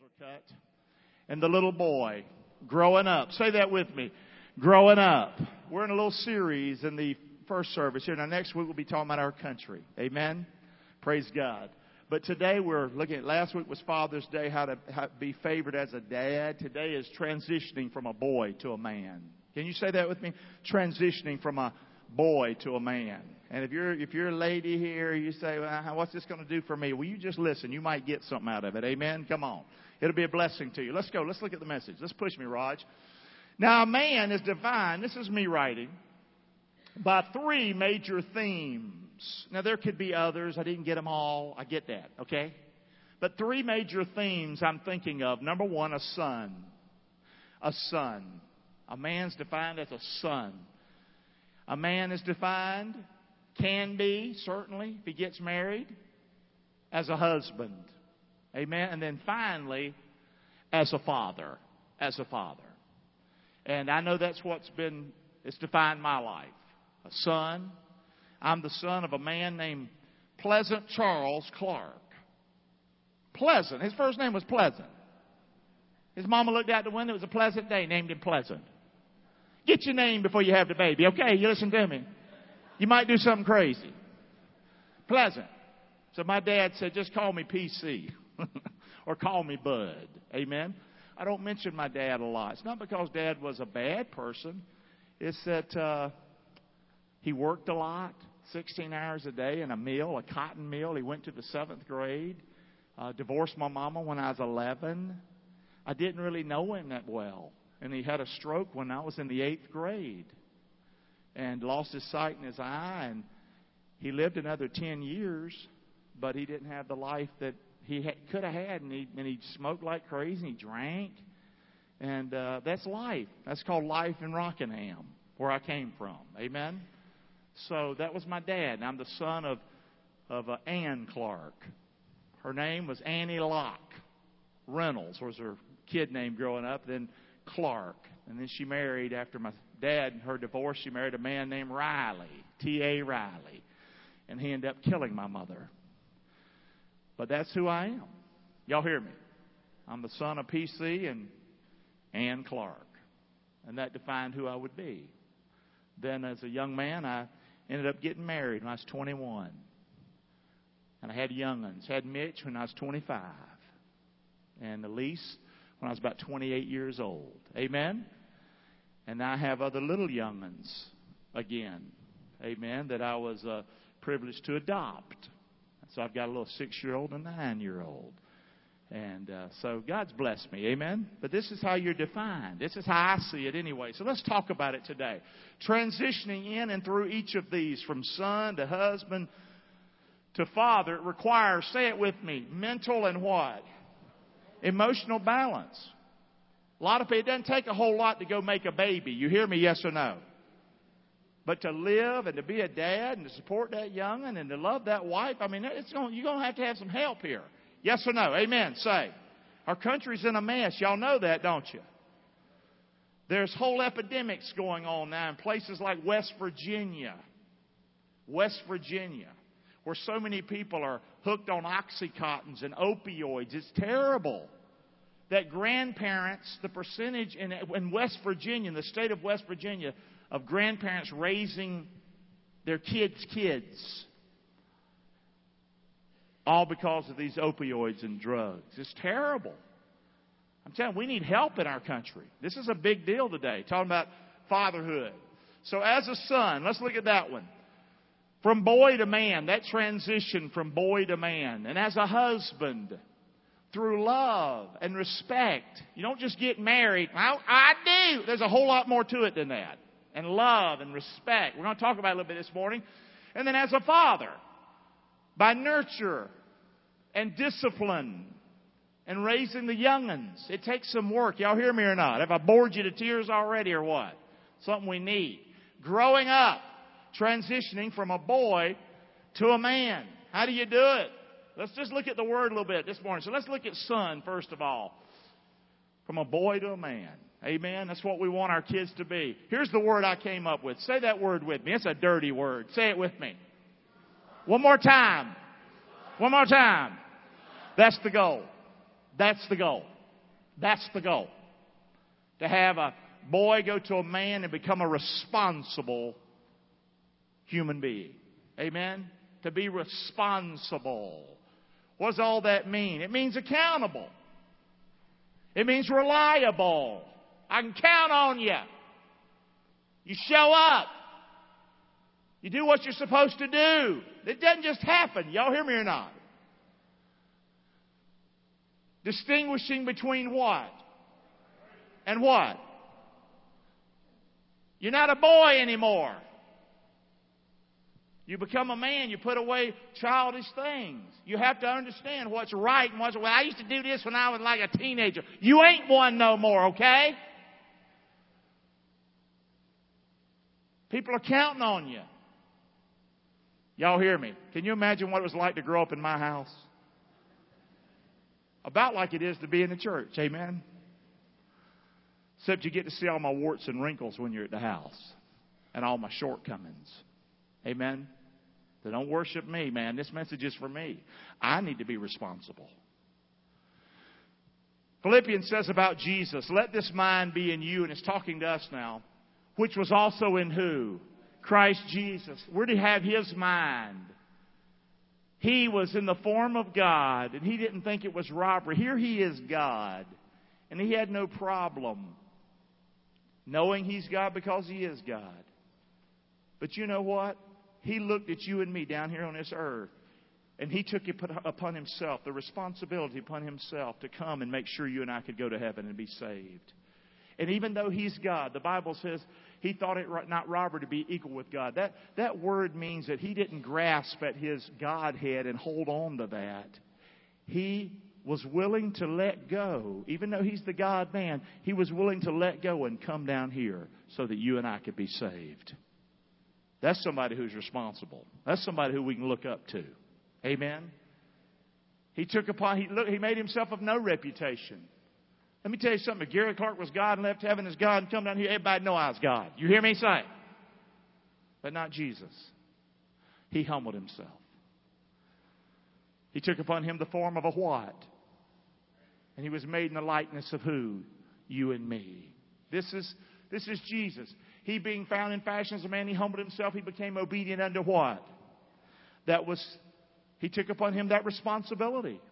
are cut. And the little boy growing up. Say that with me. Growing up. We're in a little series in the first service here. Now next week we'll be talking about our country. Amen. Praise God. But today we're looking at last week was Father's Day, how to how, be favored as a dad. Today is transitioning from a boy to a man. Can you say that with me? Transitioning from a boy to a man. And if you're if you're a lady here, you say, well, "What's this going to do for me?" Well, you just listen. You might get something out of it. Amen. Come on, it'll be a blessing to you. Let's go. Let's look at the message. Let's push me, Raj. Now, a man is defined. This is me writing by three major themes. Now, there could be others. I didn't get them all. I get that. Okay, but three major themes I'm thinking of. Number one, a son. A son. A man's defined as a son. A man is defined can be, certainly, if he gets married, as a husband. Amen. And then finally, as a father. As a father. And I know that's what's been, it's defined my life. A son. I'm the son of a man named Pleasant Charles Clark. Pleasant. His first name was Pleasant. His mama looked out the window. It was a pleasant day. Named him Pleasant. Get your name before you have the baby. Okay, you listen to me. You might do something crazy. Pleasant. So my dad said, just call me PC or call me Bud. Amen. I don't mention my dad a lot. It's not because dad was a bad person. It's that uh, he worked a lot, 16 hours a day in a mill, a cotton mill. He went to the seventh grade. Uh, divorced my mama when I was 11. I didn't really know him that well. And he had a stroke when I was in the eighth grade and lost his sight in his eye. And he lived another 10 years, but he didn't have the life that he could have had. And he, and he smoked like crazy, and he drank. And uh, that's life. That's called life in Rockingham, where I came from. Amen? So that was my dad. And I'm the son of, of uh, Ann Clark. Her name was Annie Locke. Reynolds was her kid name growing up. Then Clark. And then she married after my dad and her divorce, she married a man named Riley, T.A. Riley. And he ended up killing my mother. But that's who I am. Y'all hear me? I'm the son of P.C. and Ann Clark. And that defined who I would be. Then, as a young man, I ended up getting married when I was 21. And I had young'uns. Had Mitch when I was 25. And Elise when I was about 28 years old. Amen? And I have other little young'uns again. Amen. That I was uh, privileged to adopt. So I've got a little six year old and a nine year old. And uh, so God's blessed me. Amen. But this is how you're defined. This is how I see it anyway. So let's talk about it today. Transitioning in and through each of these from son to husband to father it requires, say it with me, mental and what? Emotional balance. A lot of people, it doesn't take a whole lot to go make a baby. You hear me, yes or no? But to live and to be a dad and to support that young'un and to love that wife, I mean, it's going, you're going to have to have some help here. Yes or no? Amen. Say. Our country's in a mess. Y'all know that, don't you? There's whole epidemics going on now in places like West Virginia. West Virginia, where so many people are hooked on Oxycontins and opioids. It's terrible that grandparents, the percentage in, in West Virginia, in the state of West Virginia, of grandparents raising their kids' kids, all because of these opioids and drugs. It's terrible. I'm telling you, we need help in our country. This is a big deal today, talking about fatherhood. So, as a son, let's look at that one. From boy to man, that transition from boy to man. And as a husband, through love and respect. You don't just get married. I, I do. There's a whole lot more to it than that. And love and respect. We're going to talk about it a little bit this morning. And then as a father, by nurture and discipline and raising the young'uns. It takes some work. Y'all hear me or not? Have I bored you to tears already or what? Something we need. Growing up, transitioning from a boy to a man. How do you do it? Let's just look at the word a little bit this morning. So let's look at son first of all. From a boy to a man. Amen. That's what we want our kids to be. Here's the word I came up with. Say that word with me. It's a dirty word. Say it with me. One more time. One more time. That's the goal. That's the goal. That's the goal. To have a boy go to a man and become a responsible human being. Amen? To be responsible. What does all that mean? It means accountable. It means reliable. I can count on you. You show up. You do what you're supposed to do. It doesn't just happen. Y'all hear me or not? Distinguishing between what? And what? You're not a boy anymore. You become a man, you put away childish things. You have to understand what's right and what's well, I used to do this when I was like a teenager. You ain't one no more, okay? People are counting on you. Y'all hear me? Can you imagine what it was like to grow up in my house? About like it is to be in the church. Amen. Except you get to see all my warts and wrinkles when you're at the house and all my shortcomings. Amen. So don't worship me, man. This message is for me. I need to be responsible. Philippians says about Jesus, let this mind be in you, and it's talking to us now, which was also in who? Christ Jesus. Where did he have his mind? He was in the form of God, and he didn't think it was robbery. Here he is God, and he had no problem knowing he's God because he is God. But you know what? He looked at you and me down here on this earth. And he took it upon himself, the responsibility upon himself to come and make sure you and I could go to heaven and be saved. And even though he's God, the Bible says he thought it not robbery to be equal with God. That, that word means that he didn't grasp at his Godhead and hold on to that. He was willing to let go. Even though he's the God man, he was willing to let go and come down here so that you and I could be saved. That's somebody who's responsible. That's somebody who we can look up to. Amen. He took upon he look he made himself of no reputation. Let me tell you something. If Gary Clark was God and left heaven as God and come down here, everybody know I was God. You hear me say? But not Jesus. He humbled himself. He took upon him the form of a what? And he was made in the likeness of who? You and me. This is this is Jesus. He being found in fashion as a man, he humbled himself. He became obedient unto what? That was, he took upon him that responsibility.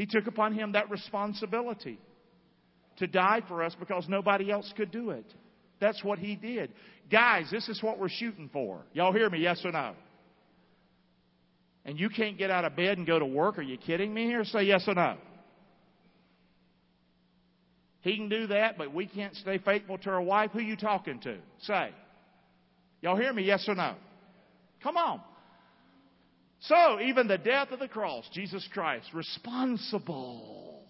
He took upon him that responsibility to die for us because nobody else could do it. That's what he did. Guys, this is what we're shooting for. Y'all hear me? Yes or no? And you can't get out of bed and go to work. Are you kidding me here? Say yes or no. He can do that, but we can't stay faithful to our wife. Who you talking to? Say. Y'all hear me? Yes or no? Come on. So, even the death of the cross, Jesus Christ, responsible.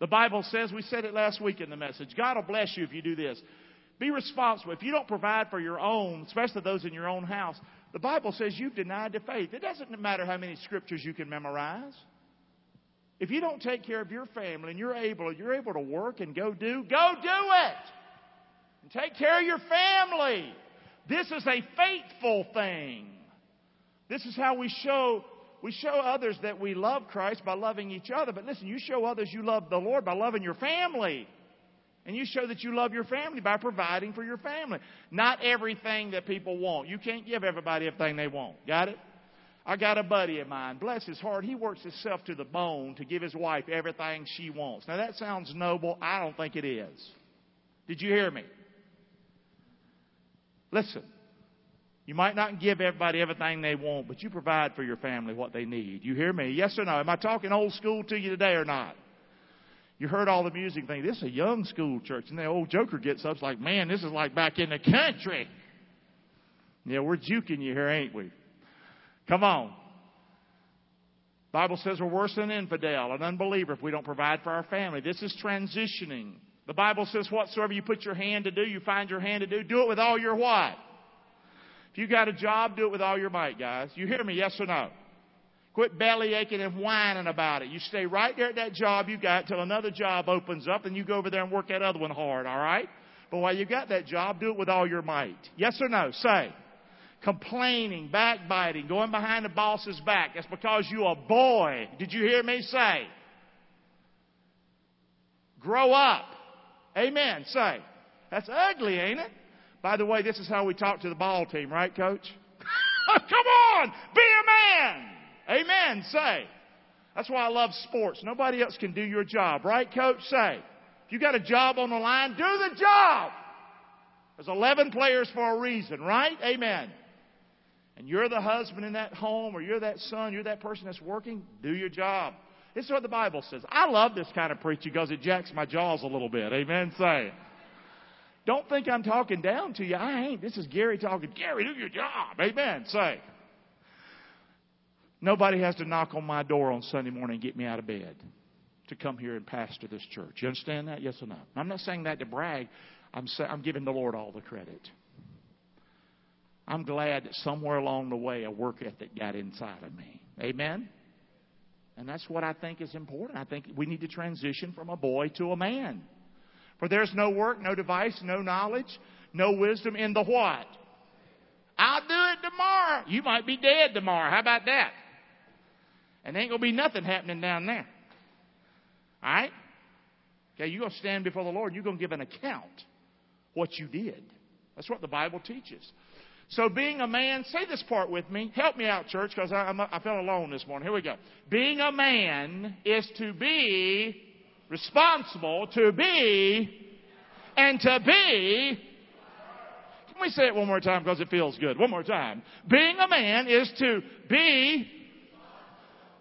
The Bible says, we said it last week in the message, God will bless you if you do this. Be responsible. If you don't provide for your own, especially those in your own house, the Bible says you've denied the faith. It doesn't matter how many scriptures you can memorize. If you don't take care of your family and you're able, you're able to work and go do, go do it. And take care of your family. This is a faithful thing. This is how we show we show others that we love Christ by loving each other. But listen, you show others you love the Lord by loving your family. And you show that you love your family by providing for your family. Not everything that people want. You can't give everybody everything they want. Got it? I got a buddy of mine, bless his heart, he works himself to the bone to give his wife everything she wants. Now that sounds noble. I don't think it is. Did you hear me? Listen, you might not give everybody everything they want, but you provide for your family what they need. You hear me? Yes or no? Am I talking old school to you today or not? You heard all the music thing. This is a young school church. And the old joker gets up. It's like, man, this is like back in the country. Yeah, we're juking you here, ain't we? Come on. Bible says we're worse than an infidel, an unbeliever, if we don't provide for our family. This is transitioning. The Bible says whatsoever you put your hand to do, you find your hand to do, do it with all your what? If you got a job, do it with all your might, guys. You hear me, yes or no? Quit belly aching and whining about it. You stay right there at that job you got till another job opens up and you go over there and work that other one hard, alright? But while you got that job, do it with all your might. Yes or no? Say complaining, backbiting, going behind the boss's back. That's because you a boy. Did you hear me say? Grow up. Amen. Say. That's ugly, ain't it? By the way, this is how we talk to the ball team, right, coach? Come on! Be a man! Amen. Say. That's why I love sports. Nobody else can do your job, right, coach? Say. If you got a job on the line, do the job. There's 11 players for a reason, right? Amen. And you're the husband in that home, or you're that son, you're that person that's working, do your job. This is what the Bible says. I love this kind of preaching because it jacks my jaws a little bit. Amen. Say. Don't think I'm talking down to you. I ain't. This is Gary talking. Gary, do your job. Amen. Say. Nobody has to knock on my door on Sunday morning and get me out of bed to come here and pastor this church. You understand that? Yes or no? I'm not saying that to brag. I'm, say, I'm giving the Lord all the credit. I'm glad that somewhere along the way a work ethic got inside of me. Amen? And that's what I think is important. I think we need to transition from a boy to a man. For there's no work, no device, no knowledge, no wisdom in the what? I'll do it tomorrow. You might be dead tomorrow. How about that? And ain't gonna be nothing happening down there. Alright? Okay, you're gonna stand before the Lord, you're gonna give an account what you did. That's what the Bible teaches. So being a man, say this part with me. Help me out, church, because I, I felt alone this morning. Here we go. Being a man is to be responsible, to be, and to be. Can we say it one more time because it feels good? One more time. Being a man is to be,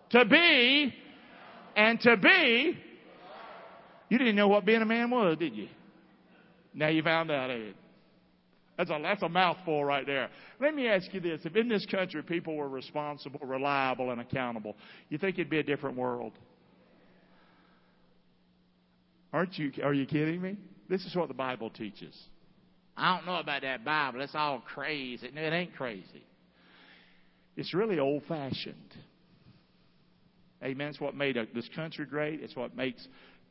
to be, and to be. You didn't know what being a man was, did you? Now you found out, eh? That's a, that's a mouthful right there. Let me ask you this. If in this country people were responsible, reliable, and accountable, you think it'd be a different world? Aren't you, are you kidding me? This is what the Bible teaches. I don't know about that Bible. It's all crazy. No, it ain't crazy. It's really old fashioned. Amen. It's what made this country great. It's what makes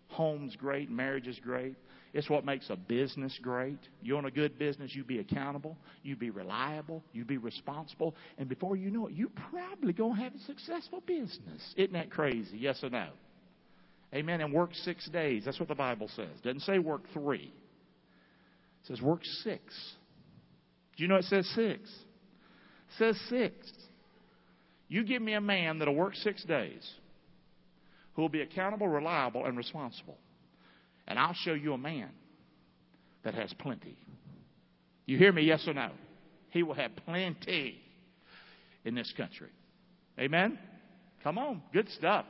homes great, marriages great. It's what makes a business great. You own a good business, you be accountable, you be reliable, you be responsible, and before you know it, you're probably going to have a successful business. Isn't that crazy? Yes or no? Amen. And work six days. That's what the Bible says. It doesn't say work three. It says work six. Do you know it says six? It says six. You give me a man that'll work six days, who will be accountable, reliable, and responsible. And I'll show you a man that has plenty. You hear me, yes or no? He will have plenty in this country. Amen? Come on, good stuff.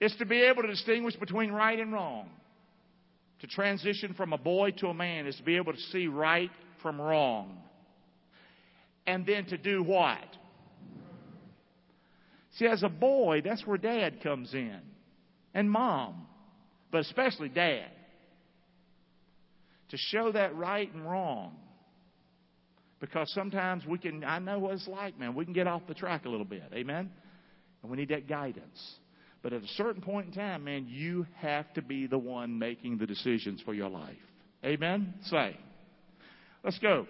It's to be able to distinguish between right and wrong. To transition from a boy to a man is to be able to see right from wrong. And then to do what? See, as a boy, that's where dad comes in. And mom but especially dad, to show that right and wrong. Because sometimes we can, I know what it's like, man. We can get off the track a little bit. Amen? And we need that guidance. But at a certain point in time, man, you have to be the one making the decisions for your life. Amen? Say. Let's go.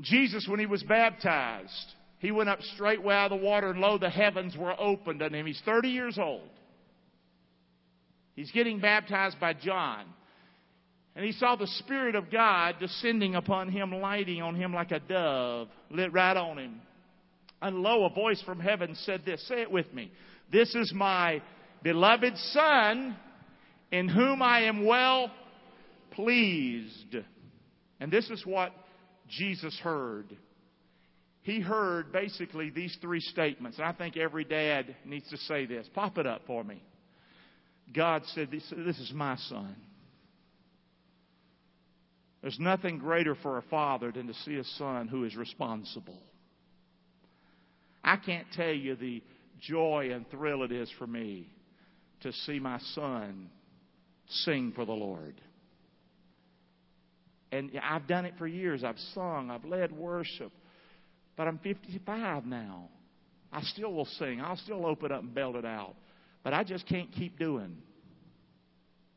Jesus, when he was baptized, he went up straightway out of the water, and lo, the heavens were opened unto him. He's 30 years old. He's getting baptized by John. And he saw the Spirit of God descending upon him, lighting on him like a dove, lit right on him. And lo, a voice from heaven said this. Say it with me. This is my beloved Son, in whom I am well pleased. And this is what Jesus heard. He heard basically these three statements. And I think every dad needs to say this. Pop it up for me. God said, This is my son. There's nothing greater for a father than to see a son who is responsible. I can't tell you the joy and thrill it is for me to see my son sing for the Lord. And I've done it for years. I've sung, I've led worship. But I'm 55 now. I still will sing. I'll still open up and belt it out. But I just can't keep doing.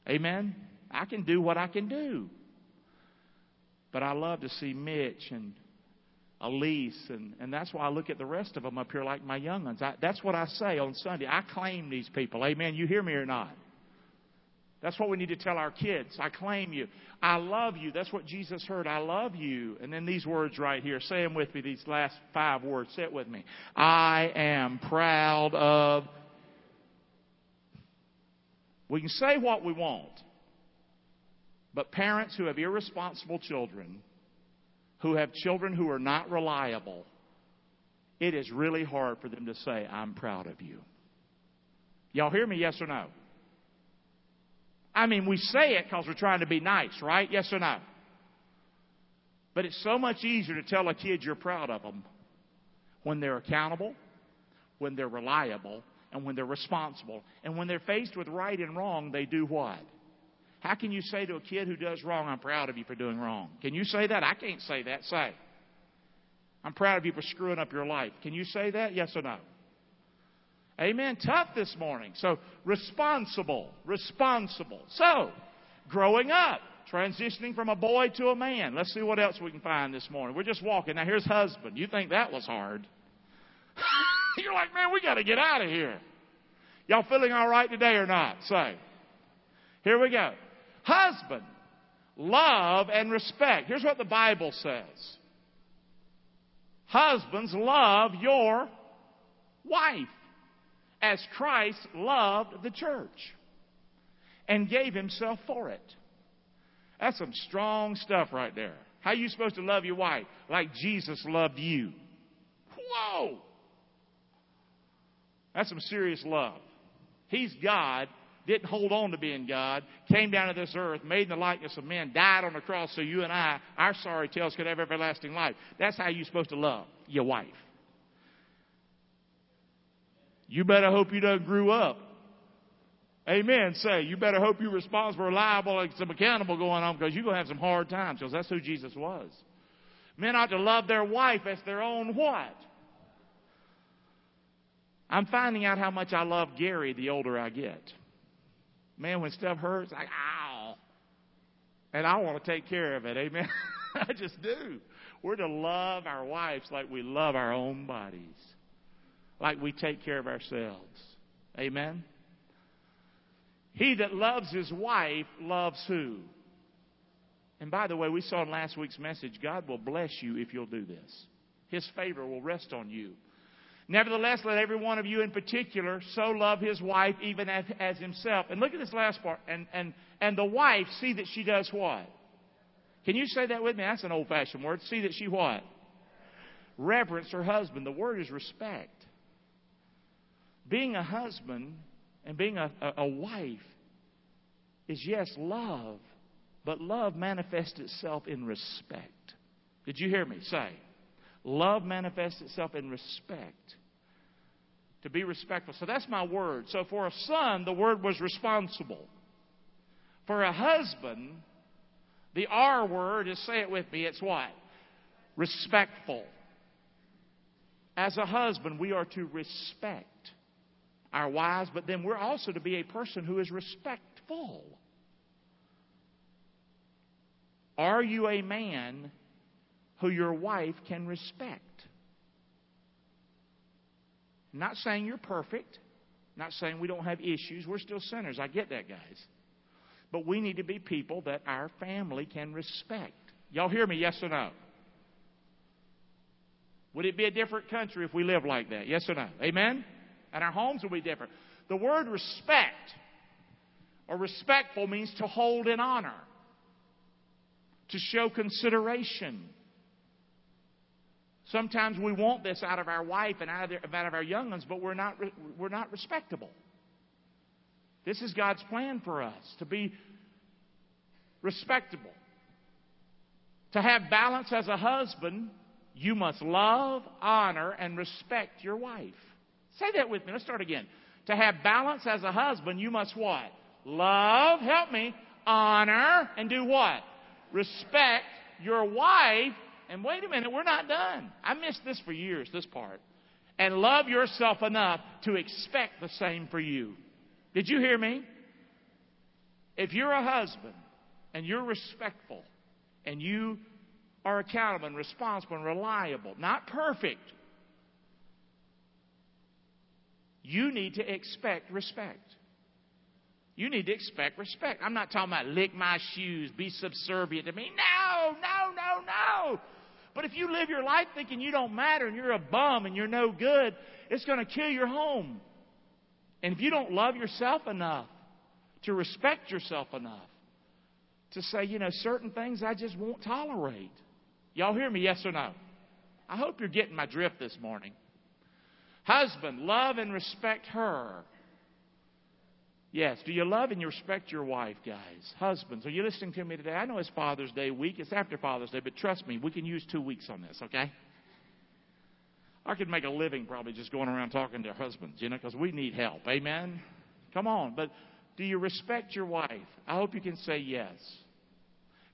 Amen? I can do what I can do. But I love to see Mitch and Elise, and, and that's why I look at the rest of them up here like my young ones. I, that's what I say on Sunday. I claim these people. Amen. You hear me or not? That's what we need to tell our kids. I claim you. I love you. That's what Jesus heard. I love you. And then these words right here. Say them with me, these last five words. Say it with me. I am proud of. We can say what we want. But parents who have irresponsible children, who have children who are not reliable, it is really hard for them to say, I'm proud of you. Y'all hear me, yes or no? I mean, we say it because we're trying to be nice, right? Yes or no? But it's so much easier to tell a kid you're proud of them when they're accountable, when they're reliable, and when they're responsible. And when they're faced with right and wrong, they do what? How can you say to a kid who does wrong, I'm proud of you for doing wrong? Can you say that? I can't say that. Say. I'm proud of you for screwing up your life. Can you say that? Yes or no? Amen. Tough this morning. So, responsible. Responsible. So, growing up. Transitioning from a boy to a man. Let's see what else we can find this morning. We're just walking. Now, here's husband. You think that was hard. You're like, man, we got to get out of here. Y'all feeling all right today or not? Say. Here we go. Husband, love and respect. Here's what the Bible says. Husbands, love your wife as Christ loved the church and gave himself for it. That's some strong stuff right there. How are you supposed to love your wife? Like Jesus loved you. Whoa! That's some serious love. He's God, didn't hold on to being God, came down to this earth, made in the likeness of men, died on the cross so you and I, our sorry tales, could have everlasting life. That's how you're supposed to love your wife. You better hope you don't grew up. Amen. Say, you better hope you're responsible, reliable, and some accountable going on because you're going to have some hard times because that's who Jesus was. Men ought to love their wife as their own what? I'm finding out how much I love Gary the older I get. Man, when stuff hurts, like, ow. And I want to take care of it. Amen. I just do. We're to love our wives like we love our own bodies, like we take care of ourselves. Amen. He that loves his wife loves who? And by the way, we saw in last week's message, God will bless you if you'll do this. His favor will rest on you. Nevertheless, let every one of you in particular so love his wife even as, as himself. And look at this last part. And, and, and the wife see that she does what? Can you say that with me? That's an old fashioned word. See that she what? Reverence her husband. The word is respect. Being a husband and being a, a, a wife is, yes, love, but love manifests itself in respect. Did you hear me say? Love manifests itself in respect to be respectful. So that's my word. So for a son, the word was responsible. For a husband, the R word is, say it with me, it's what? Respectful. As a husband, we are to respect our wives, but then we're also to be a person who is respectful. Are you a man who your wife can respect? Not saying you're perfect. Not saying we don't have issues. We're still sinners. I get that, guys. But we need to be people that our family can respect. Y'all hear me? Yes or no? Would it be a different country if we lived like that? Yes or no? Amen? And our homes will be different. The word respect or respectful means to hold in honor, to show consideration, Sometimes we want this out of our wife and out of, our young ones, but we're not, we're not respectable. This is God's plan for us to be respectable. To have balance as a husband, you must love, honor, and respect your wife. Say that with me. Let's start again. To have balance as a husband, you must what? Love, help me, honor, and do what? Respect your wife and wait a minute, we're not done. I missed this for years, this part. And love yourself enough to expect the same for you. Did you hear me? If you're a husband and you're respectful and you are accountable and responsible and reliable, not perfect, you need to expect respect. You need to expect respect. I'm not talking about lick my shoes, be subservient to me. No, no, no, no. But if you live your life thinking you don't matter and you're a bum and you're no good, it's going to kill your home. And if you don't love yourself enough to respect yourself enough to say, you know, certain things I just won't tolerate. Y'all hear me, yes or no? I hope you're getting my drift this morning. Husband, love and respect her. Yes, do you love and you respect your wife, guys? Husbands, are you listening to me today? I know it's Father's Day week, it's after Father's Day, but trust me, we can use two weeks on this, okay? I could make a living probably just going around talking to husbands, you know, because we need help. Amen? Come on. But do you respect your wife? I hope you can say yes.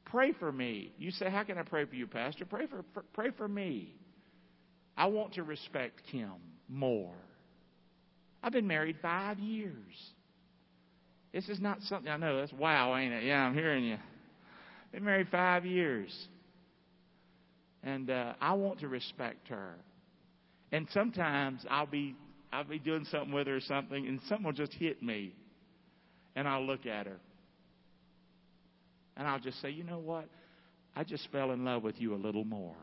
Pray for me. You say, How can I pray for you, Pastor? Pray for, for pray for me. I want to respect Kim more. I've been married five years. This is not something I know. That's wow, ain't it? Yeah, I'm hearing you. Been married five years. And uh, I want to respect her. And sometimes I'll be I'll be doing something with her or something, and something will just hit me. And I'll look at her. And I'll just say, you know what? I just fell in love with you a little more.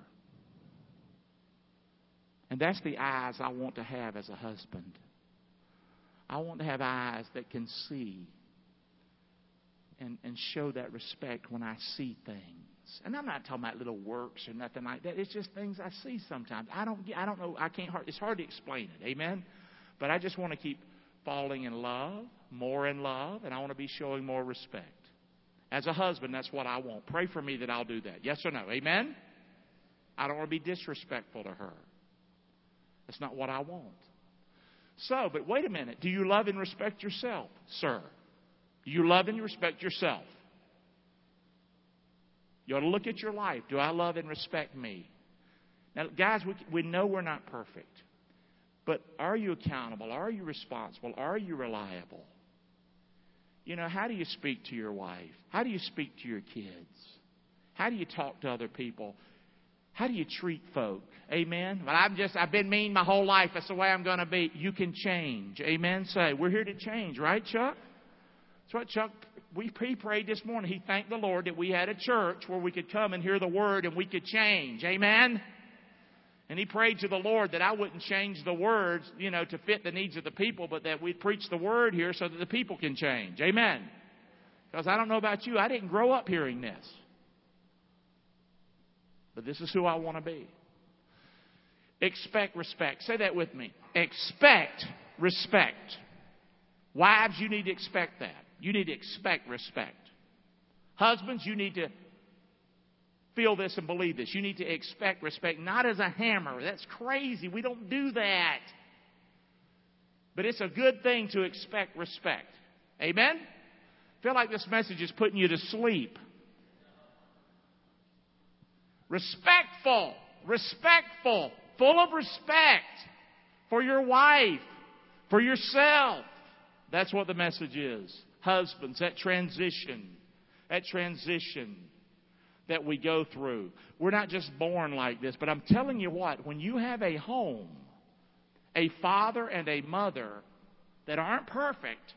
And that's the eyes I want to have as a husband. I want to have eyes that can see and, and show that respect when I see things. And I'm not talking about little works or nothing like that. It's just things I see sometimes. I don't I don't know. I can't. It's hard to explain it. Amen. But I just want to keep falling in love, more in love, and I want to be showing more respect. As a husband, that's what I want. Pray for me that I'll do that. Yes or no? Amen? I don't want to be disrespectful to her. That's not what I want. So, but wait a minute. Do you love and respect yourself, sir? You love and you respect yourself? You ought to look at your life. Do I love and respect me? Now, guys, we, we know we're not perfect. But are you accountable? Are you responsible? Are you reliable? You know, how do you speak to your wife? How do you speak to your kids? How do you talk to other people? How do you treat folk? Amen. Well, I'm just I've been mean my whole life. That's the way I'm going to be. You can change. Amen. Say, we're here to change, right, Chuck? That's what Chuck we he prayed this morning. He thanked the Lord that we had a church where we could come and hear the word and we could change. Amen. And he prayed to the Lord that I wouldn't change the words, you know, to fit the needs of the people, but that we'd preach the word here so that the people can change. Amen. Because I don't know about you, I didn't grow up hearing this. But this is who I want to be. Expect respect. Say that with me. Expect respect. Wives, you need to expect that. You need to expect respect. Husbands, you need to feel this and believe this. You need to expect respect, not as a hammer. That's crazy. We don't do that. But it's a good thing to expect respect. Amen? Feel like this message is putting you to sleep. Respectful, respectful, full of respect for your wife, for yourself. That's what the message is. Husbands, that transition, that transition that we go through. We're not just born like this, but I'm telling you what, when you have a home, a father and a mother that aren't perfect,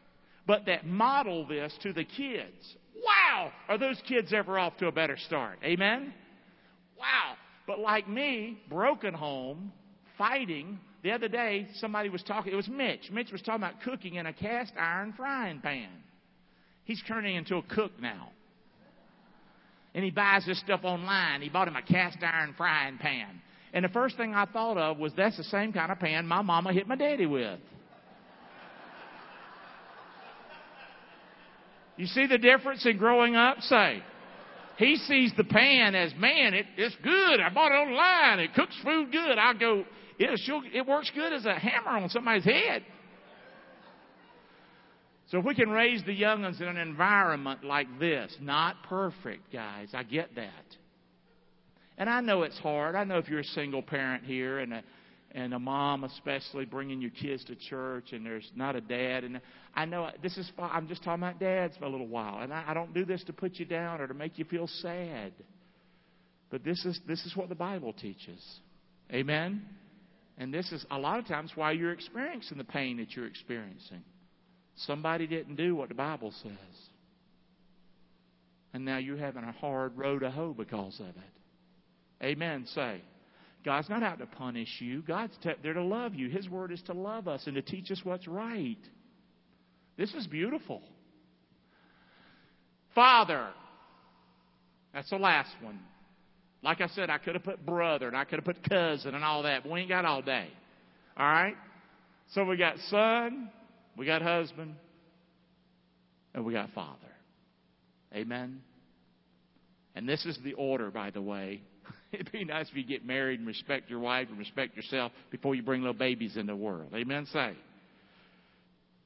but that model this to the kids, wow, are those kids ever off to a better start? Amen? Wow. But like me, broken home, fighting. The other day, somebody was talking, it was Mitch. Mitch was talking about cooking in a cast iron frying pan. He's turning into a cook now and he buys this stuff online. He bought him a cast iron frying pan. And the first thing I thought of was that's the same kind of pan my mama hit my daddy with. You see the difference in growing up? Say. He sees the pan as, man, it, it's good. I bought it online. It cooks food good. I go, it, it works good as a hammer on somebody's head. So if we can raise the young ones in an environment like this, not perfect, guys, I get that. And I know it's hard. I know if you're a single parent here and a and a mom especially bringing your kids to church and there's not a dad and I know this is I'm just talking about dads for a little while and I, I don't do this to put you down or to make you feel sad. But this is this is what the Bible teaches. Amen. And this is a lot of times why you're experiencing the pain that you're experiencing. Somebody didn't do what the Bible says. And now you're having a hard row to hoe because of it. Amen. Say. God's not out to punish you. God's there to love you. His word is to love us and to teach us what's right. This is beautiful. Father. That's the last one. Like I said, I could have put brother and I could have put cousin and all that, but we ain't got all day. All right? So we got son, we got husband, and we got father. Amen? And this is the order, by the way. It'd be nice if you get married and respect your wife and respect yourself before you bring little babies into the world. Amen? Say.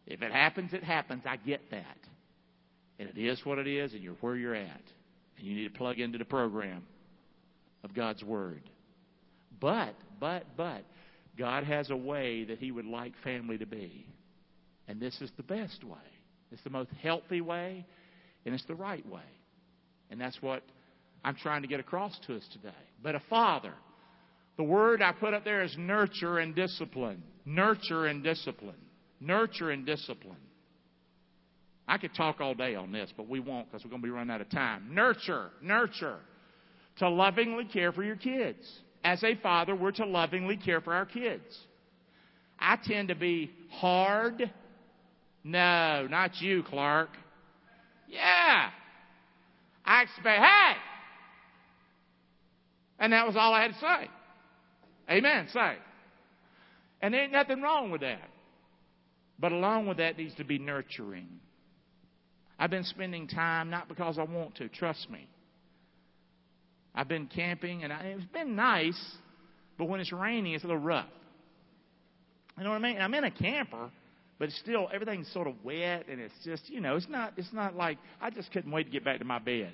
If it happens, it happens. I get that. And it is what it is, and you're where you're at. And you need to plug into the program of God's Word. But, but, but, God has a way that He would like family to be. And this is the best way. It's the most healthy way, and it's the right way. And that's what I'm trying to get across to us today. But a father, the word I put up there is nurture and discipline. Nurture and discipline. Nurture and discipline. I could talk all day on this, but we won't because we're going to be running out of time. Nurture, nurture. To lovingly care for your kids. As a father, we're to lovingly care for our kids. I tend to be hard. No, not you, Clark. Yeah. I expect, hey! And that was all I had to say. Amen. Say. And there ain't nothing wrong with that. But along with that needs to be nurturing. I've been spending time not because I want to, trust me. I've been camping and I, it's been nice, but when it's raining, it's a little rough. You know what I mean? I'm in a camper, but still everything's sort of wet and it's just, you know, it's not it's not like I just couldn't wait to get back to my bed.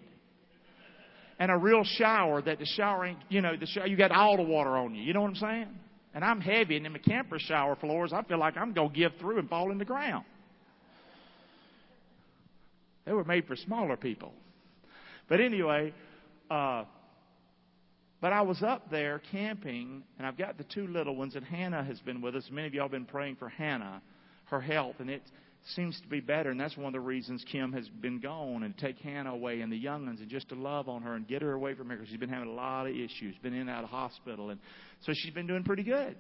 And a real shower that the shower ain't, you know, the shower, you got all the water on you. You know what I'm saying? And I'm heavy, and in my camper shower floors, I feel like I'm going to give through and fall in the ground. They were made for smaller people. But anyway, uh, but I was up there camping, and I've got the two little ones, and Hannah has been with us. Many of y'all have been praying for Hannah, her health, and it seems to be better. And that's one of the reasons Kim has been gone and take Hannah away and the young ones and just to love on her and get her away from her because she's been having a lot of issues, been in and out of hospital. And so she's been doing pretty good.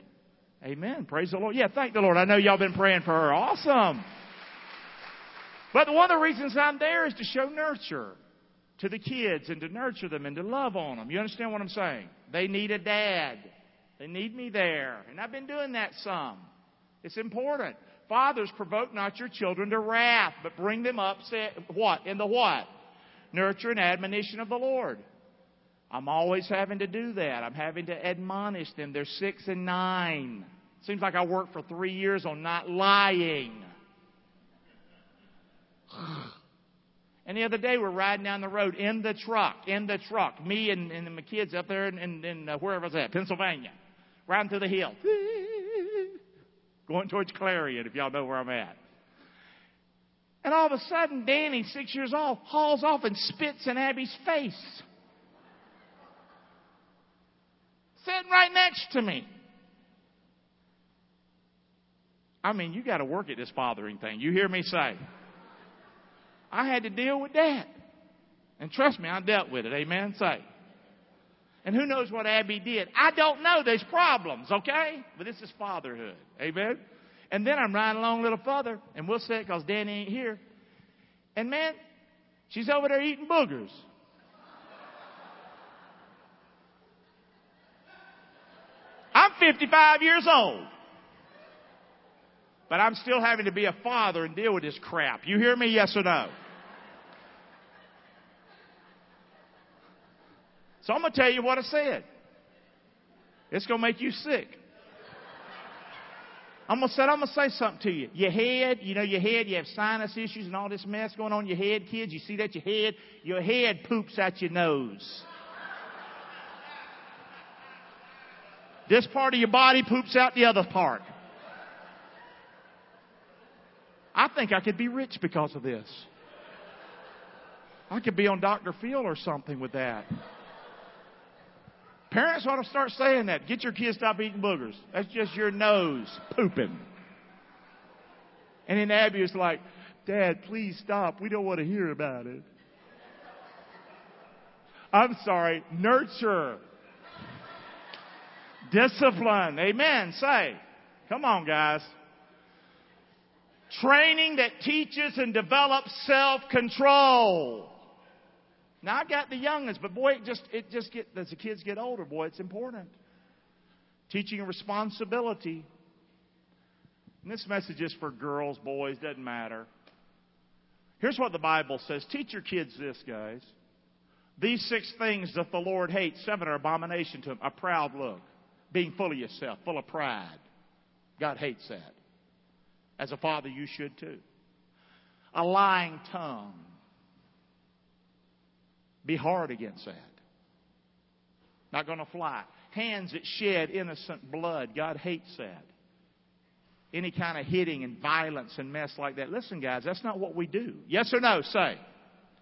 Amen. Praise the Lord. Yeah, thank the Lord. I know y'all been praying for her. Awesome. But one of the reasons I'm there is to show nurture to the kids and to nurture them and to love on them. You understand what I'm saying? They need a dad. They need me there. And I've been doing that some. It's important. Fathers, provoke not your children to wrath, but bring them up, say, what? In the what? Nurture and admonition of the Lord. I'm always having to do that. I'm having to admonish them. They're six and nine. Seems like I worked for three years on not lying. And the other day we're riding down the road in the truck, in the truck, me and, and my kids up there in, in, in uh, wherever it's at, Pennsylvania, riding through the hill going towards Clarion, if y'all know where I'm at. And all of a sudden, Danny, six years old, hauls off and spits in Abby's face. Sitting right next to me. I mean, you got to work at this fathering thing. You hear me say? I had to deal with that. And trust me, I dealt with it. Amen? Say. And who knows what Abby did? I don't know. There's problems, okay? But this is fatherhood. Amen? And then I'm riding along a little further, and we'll say it because Danny ain't here. And man, she's over there eating boogers. I'm 55 years old. But I'm still having to be a father and deal with this crap. You hear me? Yes or no? So I'm going to tell you what I said. It's going to make you sick. I'm to say, I'm to say something to you. Your head, you know, your head, you have sinus issues and all this mess going on in your head, kids. You see that your head, your head poops out your nose. This part of your body poops out the other part. I think I could be rich because of this. I could be on Dr. Phil or something with that. Parents ought to start saying that. Get your kids to stop eating boogers. That's just your nose pooping. And then Abby was like, Dad, please stop. We don't want to hear about it. I'm sorry, nurture. Discipline. Amen. Say. Come on, guys. Training that teaches and develops self-control. Now I got the youngest, but boy, it just it just get as the kids get older, boy, it's important. Teaching responsibility. And this message is for girls, boys, doesn't matter. Here's what the Bible says. Teach your kids this, guys. These six things that the Lord hates, seven are abomination to him. A proud look, being full of yourself, full of pride. God hates that. As a father, you should too. A lying tongue. Be hard against that. Not going to fly. Hands that shed innocent blood. God hates that. Any kind of hitting and violence and mess like that. Listen, guys, that's not what we do. Yes or no? Say.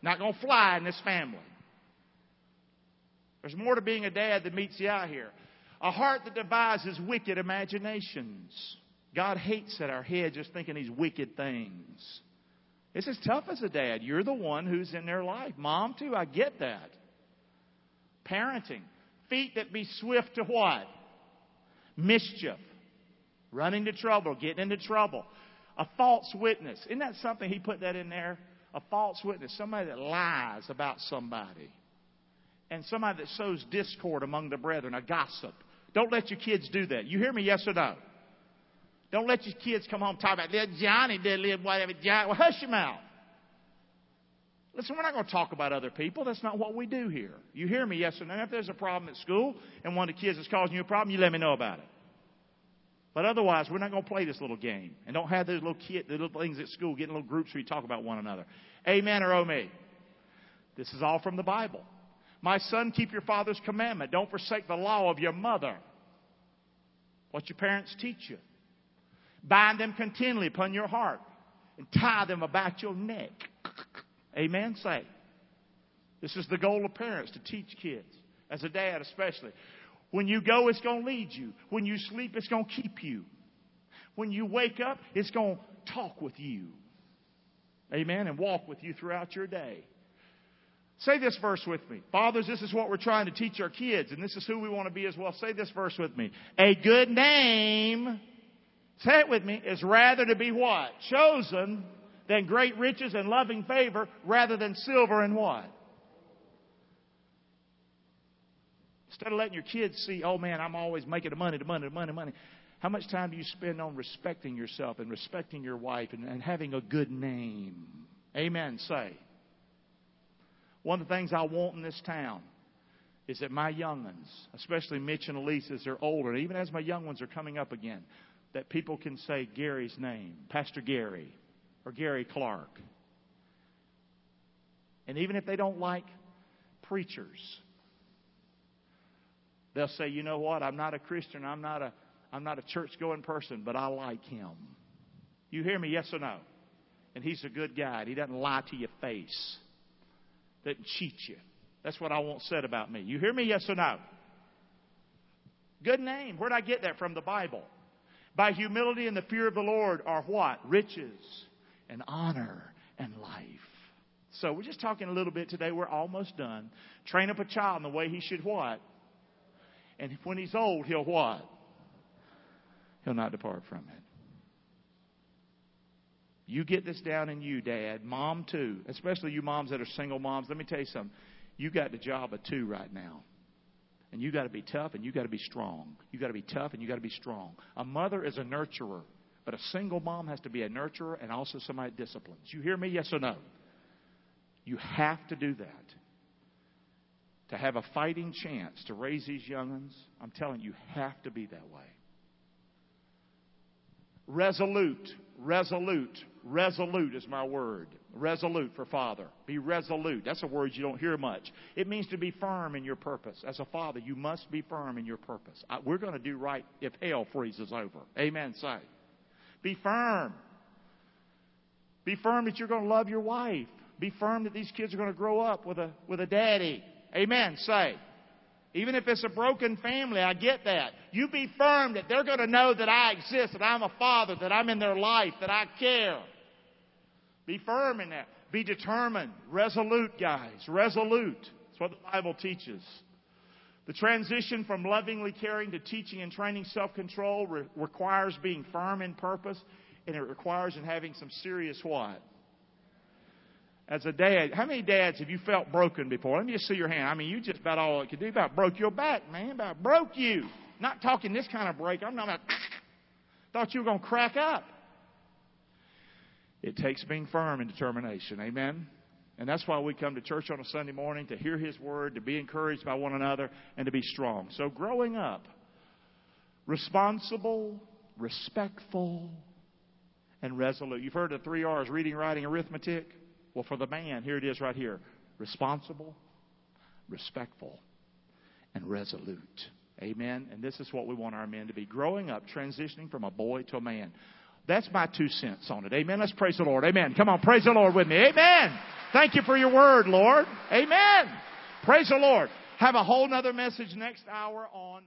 Not going to fly in this family. There's more to being a dad than meets the eye here. A heart that devises wicked imaginations. God hates that our head just thinking these wicked things. It's as tough as a dad. You're the one who's in their life. Mom, too, I get that. Parenting. Feet that be swift to what? Mischief. Running to trouble, getting into trouble. A false witness. Isn't that something he put that in there? A false witness. Somebody that lies about somebody and somebody that sows discord among the brethren, a gossip. Don't let your kids do that. You hear me, yes or no? Don't let your kids come home talk about little Johnny did live whatever. Johnny. Well, hush your mouth. Listen, we're not going to talk about other people. That's not what we do here. You hear me, yes or no? If there's a problem at school and one of the kids is causing you a problem, you let me know about it. But otherwise, we're not going to play this little game and don't have those little kid, the little things at school, getting little groups where you talk about one another. Amen or oh me. This is all from the Bible. My son, keep your father's commandment. Don't forsake the law of your mother. What your parents teach you. Bind them continually upon your heart and tie them about your neck. Amen. Say. This is the goal of parents to teach kids, as a dad especially. When you go, it's going to lead you. When you sleep, it's going to keep you. When you wake up, it's going to talk with you. Amen. And walk with you throughout your day. Say this verse with me. Fathers, this is what we're trying to teach our kids, and this is who we want to be as well. Say this verse with me. A good name, say it with me, is rather to be what? Chosen than great riches and loving favor, rather than silver and what? Instead of letting your kids see, oh man, I'm always making the money, the money, the money, the money. How much time do you spend on respecting yourself and respecting your wife and, and having a good name? Amen. Say. One of the things I want in this town is that my young ones, especially Mitch and Elise as they're older, even as my young ones are coming up again, that people can say Gary's name, Pastor Gary, or Gary Clark. And even if they don't like preachers, they'll say, you know what, I'm not a Christian, I'm not a I'm not a church going person, but I like him. You hear me, yes or no? And he's a good guy. He doesn't lie to your face doesn't cheat you. That's what I want said about me. You hear me? Yes or no? Good name. Where'd I get that from? The Bible. By humility and the fear of the Lord are what? Riches and honor and life. So we're just talking a little bit today. We're almost done. Train up a child in the way he should what? And when he's old, he'll what? He'll not depart from it. You get this down in you, Dad. Mom, too. Especially you moms that are single moms. Let me tell you something. You got the job of two right now. And you got to be tough and you got to be strong. You got to be tough and you got to be strong. A mother is a nurturer, but a single mom has to be a nurturer and also somebody that disciplines. You hear me? Yes or no? You have to do that. To have a fighting chance to raise these young'uns, I'm telling you, you have to be that way. Resolute, resolute, resolute is my word. Resolute for father. Be resolute. That's a word you don't hear much. It means to be firm in your purpose. As a father, you must be firm in your purpose. We're going to do right if hell freezes over. Amen. Say. Be firm. Be firm that you're going to love your wife. Be firm that these kids are going to grow up with a, with a daddy. Amen. Say. Even if it's a broken family, I get that. You be firm that they're going to know that I exist, that I'm a father, that I'm in their life, that I care. Be firm in that. Be determined. Resolute, guys. Resolute. That's what the Bible teaches. The transition from lovingly caring to teaching and training self control re- requires being firm in purpose, and it requires in having some serious what? As a dad, how many dads have you felt broken before? Let me just see your hand. I mean, you just about all it could do about broke your back, man. About broke you. Not talking this kind of break. I'm not about, thought you were going to crack up. It takes being firm and determination. Amen? And that's why we come to church on a Sunday morning to hear His Word, to be encouraged by one another, and to be strong. So, growing up, responsible, respectful, and resolute. You've heard the three R's reading, writing, arithmetic. Well, for the man, here it is right here responsible, respectful, and resolute. Amen. And this is what we want our men to be growing up, transitioning from a boy to a man. That's my two cents on it. Amen. Let's praise the Lord. Amen. Come on, praise the Lord with me. Amen. Thank you for your word, Lord. Amen. Praise the Lord. Have a whole nother message next hour on